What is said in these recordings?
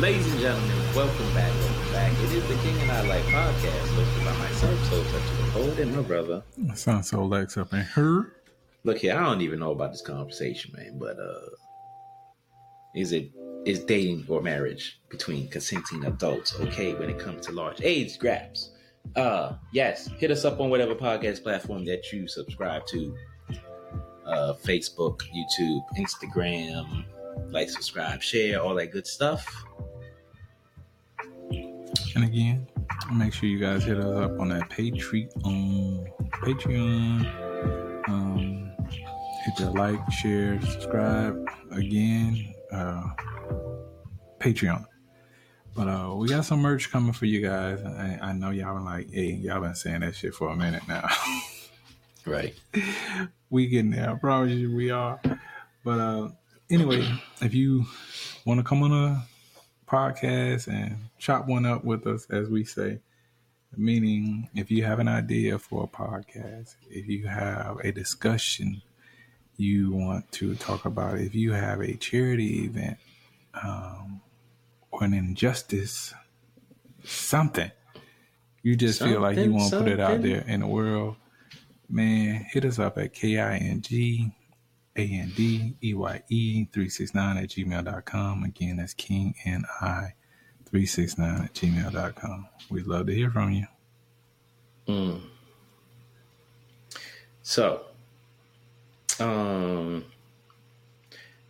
Ladies and gentlemen, welcome back. Welcome back. It is the King and I Life podcast, hosted by myself, so such a cold, and my brother. Sounds so Lex up in her. Look here, I don't even know about this conversation, man. But uh, is it is dating or marriage between consenting adults okay when it comes to large age grabs? Uh, yes. Hit us up on whatever podcast platform that you subscribe to. Uh, Facebook, YouTube, Instagram. Like, subscribe, share, all that good stuff. And again, make sure you guys hit us up on that Patreon. Patreon. Um, hit that like, share, subscribe. Again, uh, Patreon. But uh, we got some merch coming for you guys. I, I know y'all been like, hey, y'all been saying that shit for a minute now. Right. we getting there. I promise you, we are. But uh, anyway, if you want to come on a podcast and chop one up with us, as we say, meaning if you have an idea for a podcast, if you have a discussion you want to talk about, if you have a charity event um, or an injustice, something you just feel like you want to put it out there in the world, man, hit us up at K-I-N-G A-N-D-E-Y-E 369 at gmail.com. Again, that's King and I 369 at gmail.com. We'd love to hear from you. So, um,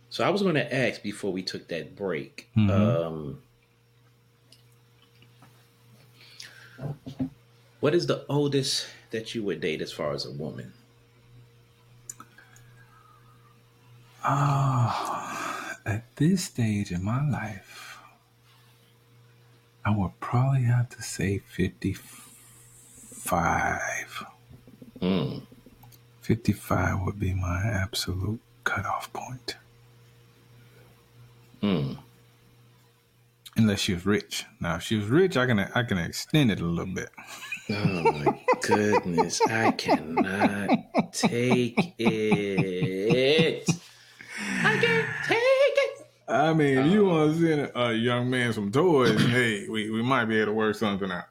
so I was going to ask before we took that break. Um, what is the oldest that you would date as far as a woman? Ah, at this stage in my life, I would probably have to say 55. Hmm. 55 would be my absolute cutoff point. Hmm. Unless she was rich. Now, if she was rich, I can I can extend it a little bit. Oh my goodness, I cannot take it. I can't take it. I mean, if you want to send a young man some toys, hey, we, we might be able to work something out.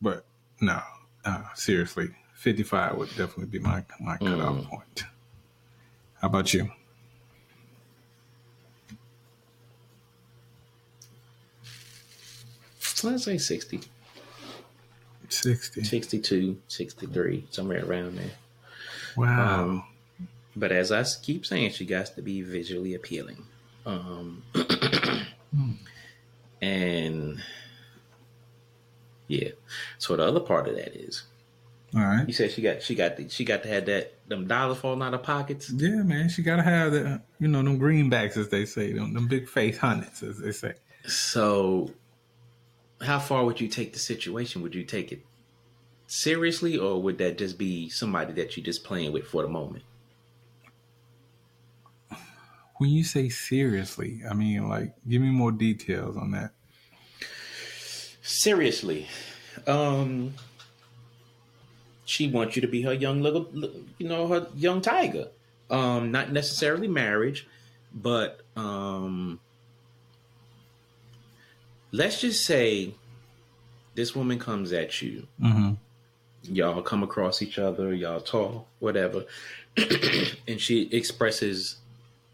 But no, uh, seriously, 55 would definitely be my, my cutoff point. How about you? Let's say 60, 60. 62, 63, somewhere around there. Wow. Um, but as I keep saying, she got to be visually appealing. Um, and yeah. So the other part of that is, All right. you said she got she got the, she got to have that them dollars falling out of pockets. Yeah, man, she got to have the, you know, them greenbacks, as they say, them, them big face hundreds, as they say. So, how far would you take the situation? Would you take it seriously, or would that just be somebody that you just playing with for the moment? When you say seriously, I mean, like, give me more details on that. Seriously, um, she wants you to be her young little, you know, her young tiger. Um, not necessarily marriage, but um, let's just say this woman comes at you. Mm-hmm. Y'all come across each other, y'all talk, whatever, and she expresses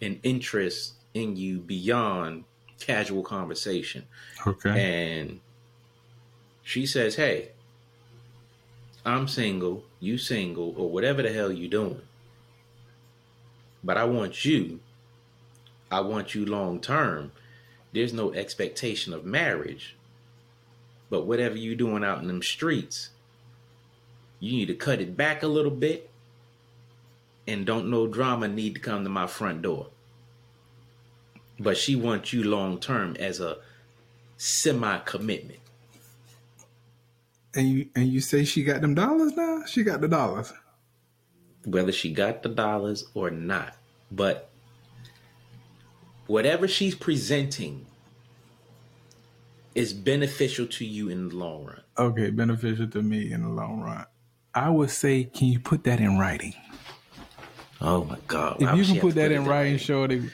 an interest in you beyond casual conversation Okay. and she says, "Hey, I'm single, you single, or whatever the hell you doing. But I want you. I want you long term. There's no expectation of marriage. But whatever you doing out in them streets, you need to cut it back a little bit. And don't no drama need to come to my front door. But she wants you long term as a semi commitment. And you and you say she got them dollars now? She got the dollars. whether she got the dollars or not. But whatever she's presenting is beneficial to you in the long run. Okay, beneficial to me in the long run. I would say, can you put that in writing? Oh my God! If you can put that it in writing, Shorty,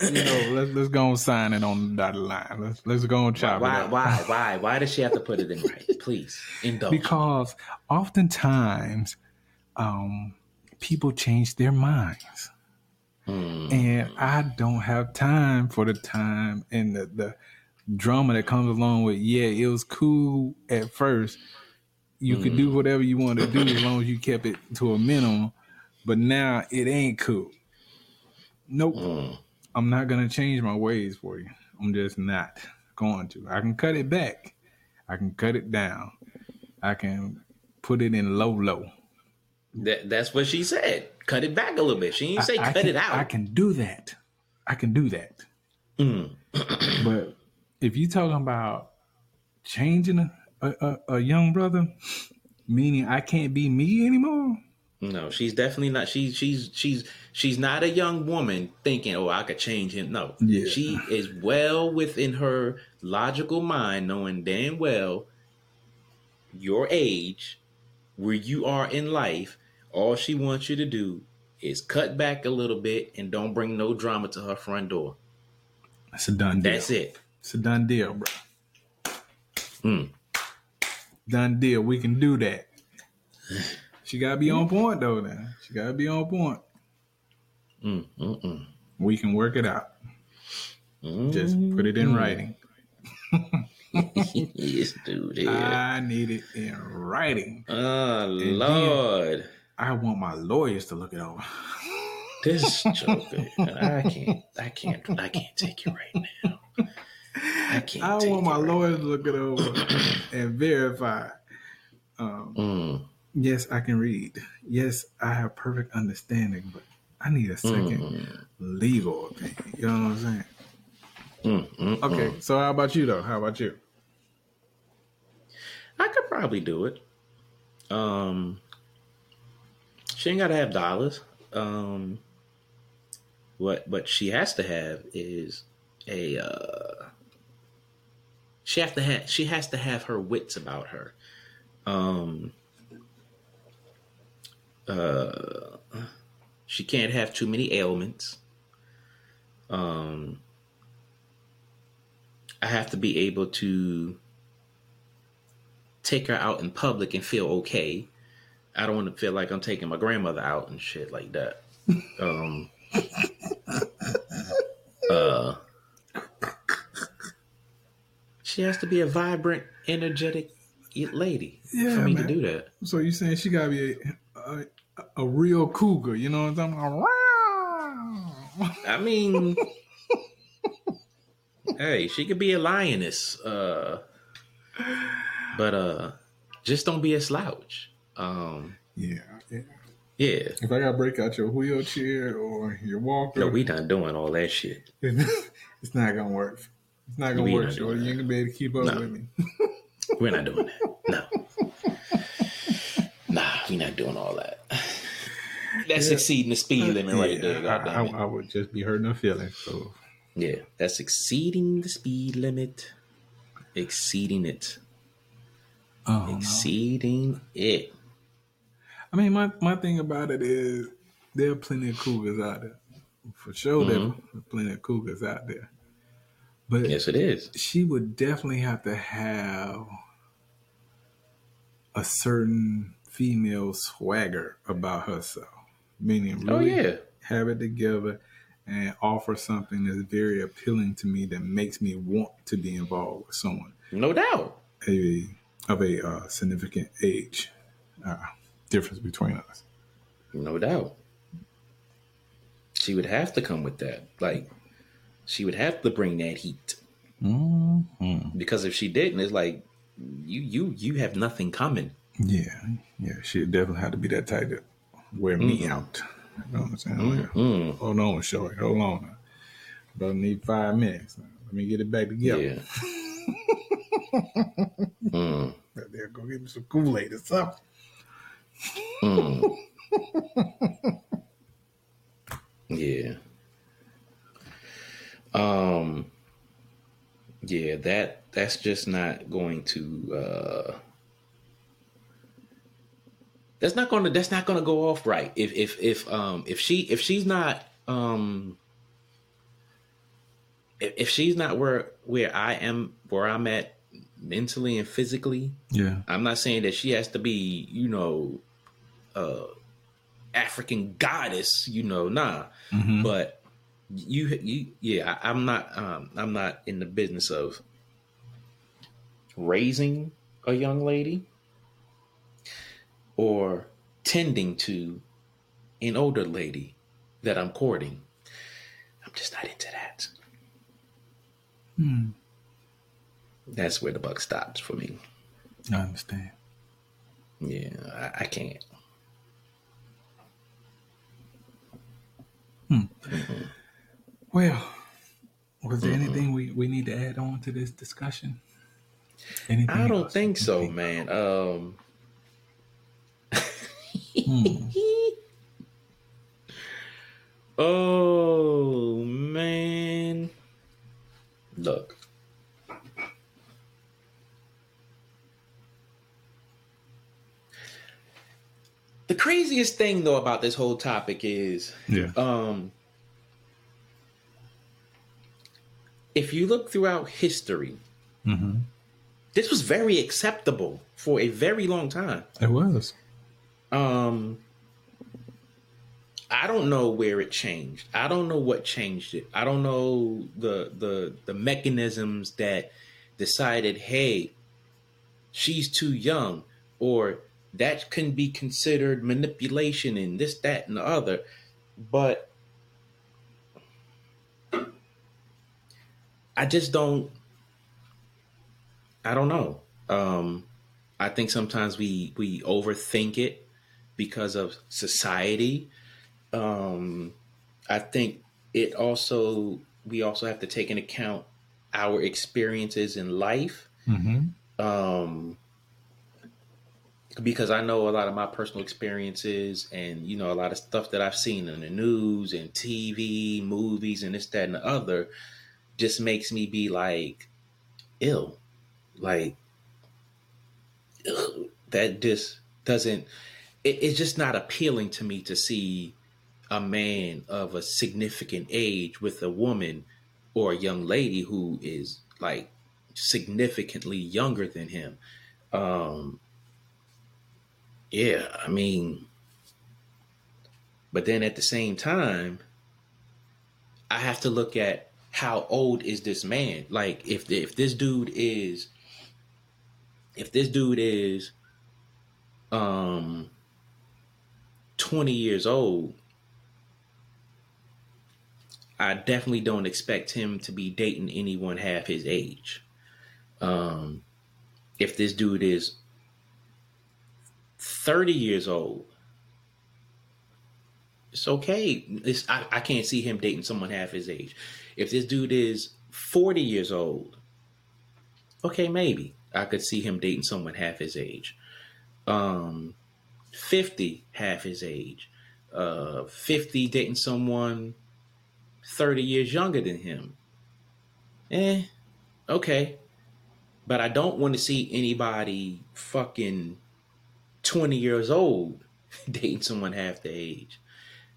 you know, let's let's go and sign it on that line. Let's let's go and chop why, it up. why, why, why does she have to put it in writing? Please indulge. Because oftentimes, um, people change their minds, Hmm. and I don't have time for the time and the, the drama that comes along with. Yeah, it was cool at first. You could do whatever you want to do as long as you kept it to a minimum, but now it ain't cool. Nope. Hmm. I'm not gonna change my ways for you. I'm just not going to. I can cut it back. I can cut it down. I can put it in low low. That, that's what she said. Cut it back a little bit. She didn't say I, I cut can, it out. I can do that. I can do that. Mm. But if you're talking about changing a, a, a, a young brother, meaning I can't be me anymore. No, she's definitely not. She she's she's she's not a young woman thinking, "Oh, I could change him." No, Yeah. she is well within her logical mind, knowing damn well your age, where you are in life. All she wants you to do is cut back a little bit and don't bring no drama to her front door. That's a done deal. That's it. It's a done deal, bro. Mm. Done deal. We can do that. She gotta be on point though. Now she gotta be on point. Mm, mm, mm. We can work it out. Just put it in writing. yes, dude. Yeah. I need it in writing. Oh then- Lord, I want my lawyers to look it over. this joker. I can't. I can't. I can't take you right now. I can't. I want my right lawyers to look it over and verify. Um, Mm, yes, I can read. Yes, I have perfect understanding, but I need a second mm, legal opinion. You know what I'm saying? mm, mm, Okay, so how about you though? How about you? I could probably do it. Um, she ain't gotta have dollars. Um, what what she has to have is a. Uh, she have to have. She has to have her wits about her. Um. Uh, she can't have too many ailments. Um. I have to be able to take her out in public and feel okay. I don't want to feel like I'm taking my grandmother out and shit like that. Um, uh, she has to be a vibrant, energetic lady Yeah, for me man. to do that. So you saying she gotta be a, real cougar? You know what I'm talking about? I mean, hey, she could be a lioness, uh, but uh, just don't be a slouch. Um, Yeah, yeah. yeah. If I gotta break out your wheelchair or your walker, No, we done doing all that shit. it's not gonna work. It's not gonna We work, not doing You ain't gonna be able to keep up No. with me. We're not doing that. No. Nah, we not doing all that. That's Yeah. exceeding the speed uh, limit right there. Yeah, I, goddamn. I, I would just be hurting her feelings. So Yeah, that's exceeding the speed limit. Exceeding it. oh, no. Exceeding it. I mean, my, my thing about it is there are plenty of cougars out there. For sure, there mm-hmm. are plenty of cougars out there. But Yes, it is. she would definitely have to have a certain female swagger about herself, meaning Oh really yeah. have it together and offer something that's very appealing to me that makes me want to be involved with someone No doubt. a, of a uh, significant age uh, difference between us. No doubt. She would have to come with that. Like, she would have to bring that heat. Mm-hmm. Because if she didn't, it's like you you you have nothing coming. Yeah, yeah, she definitely had to be that type to wear me out. You know what I'm saying? Like. Hold on, shorty. Hold on. Brother need five minutes. Let me get it back together. Yeah. mm. There, go get me some Kool Aid or something. Mm. yeah. Um yeah, that that's just not going to uh that's not gonna that's not gonna go off right. If if if um if she if she's not um if, if she's not where where I am, where I'm at mentally and physically, Yeah. I'm not saying that she has to be, you know, uh African goddess, you know, nah. Mhm. But you, you, yeah, I, I'm not, um, I'm not in the business of raising a young lady or tending to an older lady that I'm courting. I'm just not into that. Hmm. That's where the buck stops for me. I understand. Yeah, I, I can't. Well, was there Mm-mm. anything we, we need to add on to this discussion? Anything I don't think so, man. Um, Hmm. oh man, look. The craziest thing though about this whole topic is Yeah. um if you look throughout history, hmm this was very acceptable for a very long time. It was. Um, I don't know where it changed. I don't know what changed it. I don't know the the the mechanisms that decided, hey, she's too young, or that can be considered manipulation and this, that, and the other. But I just don't. I don't know. Um, I think sometimes we we overthink it because of society. Um, I think it also we also have to take into account our experiences in life. hmm Um, because I know a lot of my personal experiences and you know a lot of stuff that I've seen in the news and TV, movies, and this, that, and the other just makes me be like ill. Like ugh, that just doesn't it, it's just not appealing to me to see a man of a significant age with a woman or a young lady who is like significantly younger than him. Um yeah, I mean but then at the same time I have to look at how old is this man? Like if if this dude is if this dude is um 20 years old I definitely don't expect him to be dating anyone half his age. Um if this dude is 30 years old it's okay. It's, I, I can't see him dating someone half his age. If this dude is 40 years old, okay, maybe I could see him dating someone half his age. Um, 50, half his age. Uh, 50 dating someone 30 years younger than him. Eh, okay. But I don't want to see anybody fucking 20 years old dating someone half the age.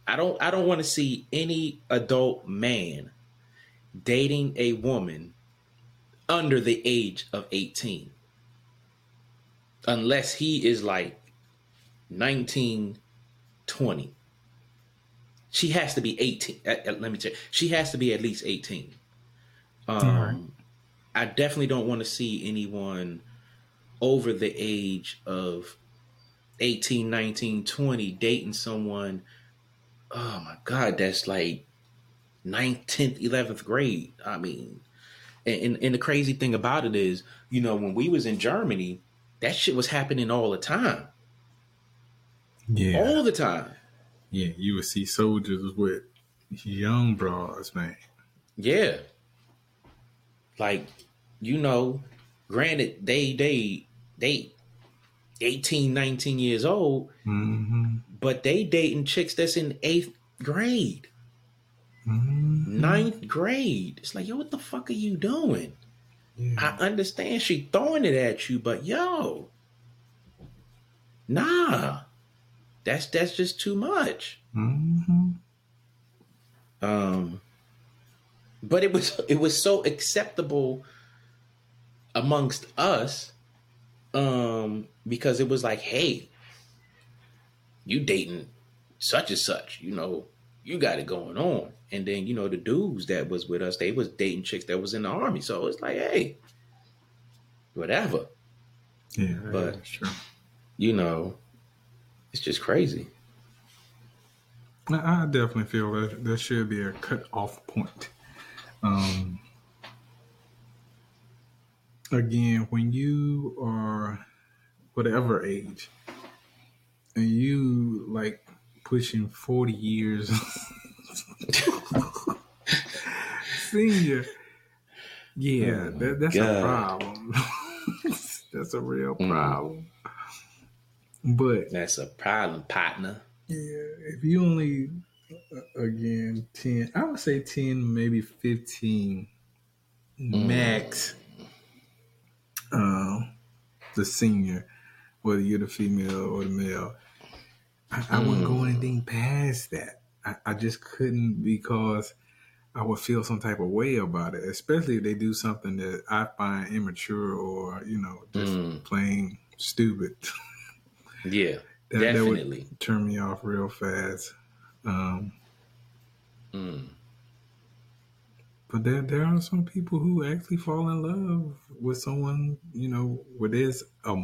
I don't I don't want to see any adult man dating a woman under the age of 18 unless he is like 19 20 she has to be 18 uh, uh, let me tell you she has to be at least 18 um Alright. i definitely don't want to see anyone over the age of 18 19 20 dating someone oh my god that's like 9th 10th 11th grade i mean. And, and, and the crazy thing about it is you know when we was in germany that shit was happening all the time Yeah. all the time Yeah. You would see soldiers with young bras, man. yeah like you know granted they they they 18 19 years old Mm-hmm. but they dating chicks that's in eighth grade mm-hmm. ninth grade it's like yo what the fuck are you doing Yeah. I understand she throwing it at you, but yo, nah, that's that's just too much. mm-hmm. Um, but it was it was so acceptable amongst us um because it was like hey you dating such and such you know you got it going on and then you know the dudes that was with us they was dating chicks that was in the army so it's like hey whatever Yeah, But- that's true. you know it's just crazy I I definitely feel that there should be a cut off point. Um, again, when you are whatever age and you like pushing 40 years senior, yeah, Oh, that, that's God. a problem. that's a real Mm. But that's a problem partner yeah, if you only uh, again ten, I would say ten, maybe fifteen max. Um, the senior, whether you're the female or the male, I, I wouldn't go anything past that. I, I just couldn't because I would feel some type of way about it, especially if they do something that I find immature or you know just Mm. plain stupid. yeah That- that would- definitely turn me off real fast. Um, Mm. but there, there are some people who actually fall in love with someone, you know, where there's a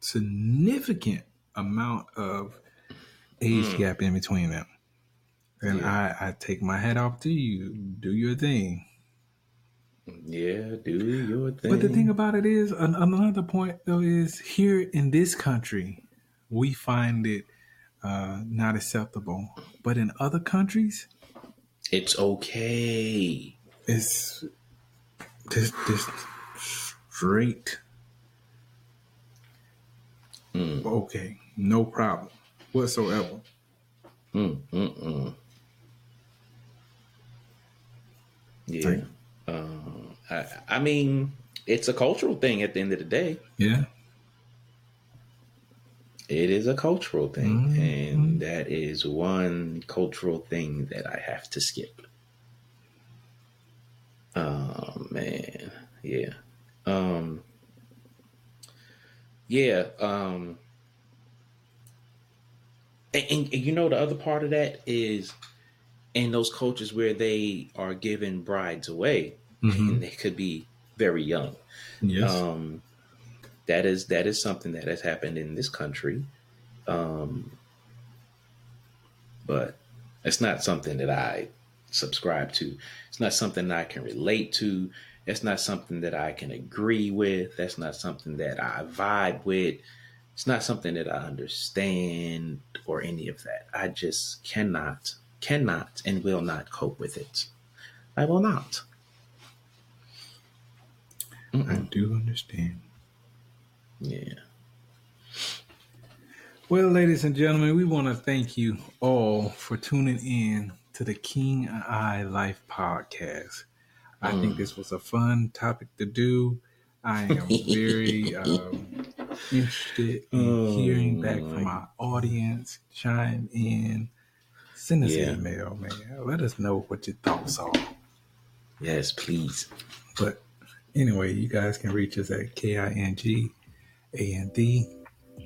significant amount of age Mm. gap in between them. And Yeah. I, I take my hat off to you. Do your thing. Yeah do your thing But the thing about it is, another point though is here in this country, we find it uh, not acceptable. But in other countries, it's okay it's this this straight. Mm. Okay, no problem whatsoever. Mm, mm, mm. Yeah. Like- Um, I, I mean, it's a cultural thing at the end of the day. Yeah, It is a cultural thing. Mhm. And that is one cultural thing that I have to skip. Oh, man. Yeah. Um, yeah. Um, and, and, and you know, the other part of that is in those cultures where they are giving brides away, Mhm. and they could be very young. yes, Um, that is that is something that has happened in this country, um, but it's not something that I subscribe to. It's not something I can relate to. It's not something that I can agree with. That's not something that I vibe with. It's not something that I understand or any of that. I just cannot, cannot, and will not cope with it. I will not. I Mm-mm. do understand. Yeah. Well, ladies and gentlemen, we want to thank you all for tuning in to the King I Life podcast. I think this was a fun topic to do. I am very um, interested in Oh, hearing back from my- our audience. Chime in, send us Yeah. an email, man. Let us know what your thoughts are. Yes, please. But anyway, you guys can reach us at K-I-N-G A-N-D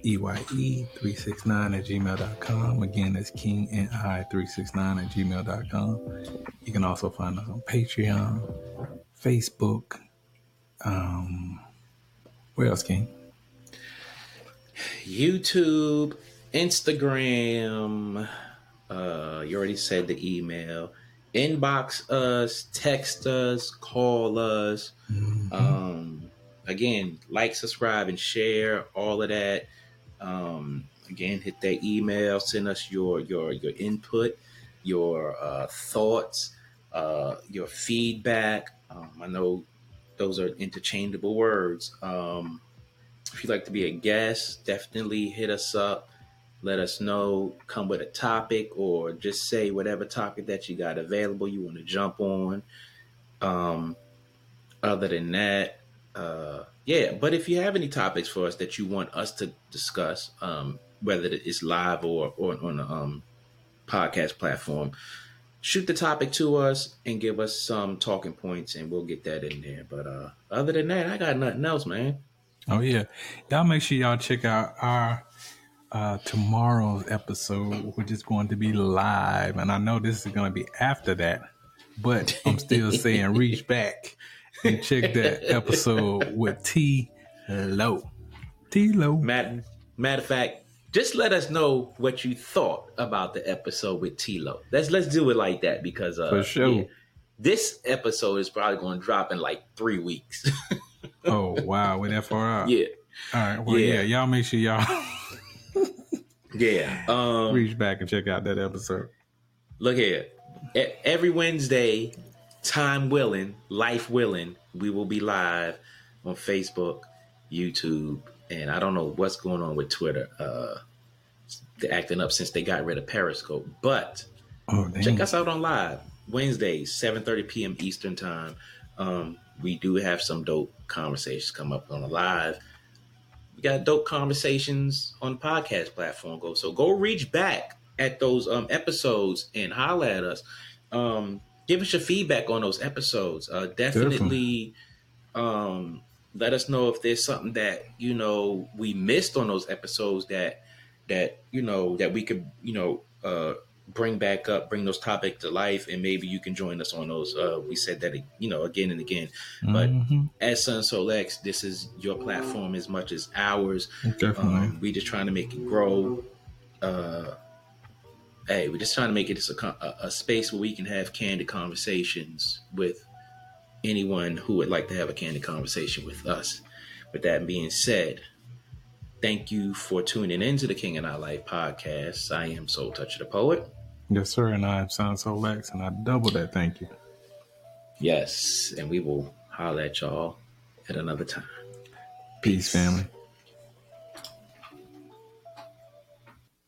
E-Y-E 369 at gmail.com. Again, that's King and I 369 at gmail.com. You can also find us on Patreon, Facebook. Um, where else, King? YouTube, Instagram. Uh, you already said the email. Inbox us, text us, call us. Um, again, like, subscribe, and share all of that. Um, again, hit that email. Send us your your your input, your uh, thoughts, uh, your feedback. Um, I know those are interchangeable words. Um, if you'd like to be a guest, definitely hit us up. Let us know. Come with a topic or just say whatever topic that you got available you want to jump on. Um, other than that, uh, yeah. But if you have any topics for us that you want us to discuss, um, whether it's live or, or on a um, podcast platform, shoot the topic to us and give us some talking points, and we'll get that in there. But uh, other than that, I got nothing else, man. Oh yeah, y'all make sure y'all check out our uh, tomorrow's episode, which is going to be live, and I know this is going to be after that, but I'm still saying reach back and check that episode with T Low. T Low. Matt, matter of fact, just let us know what you thought about the episode with Tilo. Let's let's do it like that because uh, For sure. yeah, this episode is probably going to drop in like three weeks. oh wow, we're that far out. Yeah. All right. Well, yeah. yeah y'all make sure y'all yeah um, reach back and check out that episode. Look here, every Wednesday, time willing, life willing, we will be live on Facebook, YouTube, and I don't know what's going on with Twitter. Uh, they're acting up since they got rid of Periscope. But oh, check us out on live Wednesdays, seven thirty p.m. Eastern time. Um, we do have some dope conversations come up on the live. Got dope conversations on the podcast platform. Go so go reach back at those um, episodes and holler at us. Um, give us your feedback on those episodes. Uh, definitely. Um, let us know if there's something that you know we missed on those episodes that that you know that we could you know uh, bring back up, bring those topics to life, and maybe you can join us on those. Uh, we said that you know again and again, but mm-hmm. as Sun Soul X, this is your platform as much as ours. Definitely, um, we just trying to make it grow. Uh, hey, we're just trying to make it a, a, a space where we can have candid conversations with anyone who would like to have a candid conversation with us. With that being said, thank you for tuning into the King and I Life podcast. I am Soul Touch the Poet. Yes, sir. And I am Sound Soul X, and I double that thank you. Yes, and we will holler at y'all at another time. Peace, Peace family.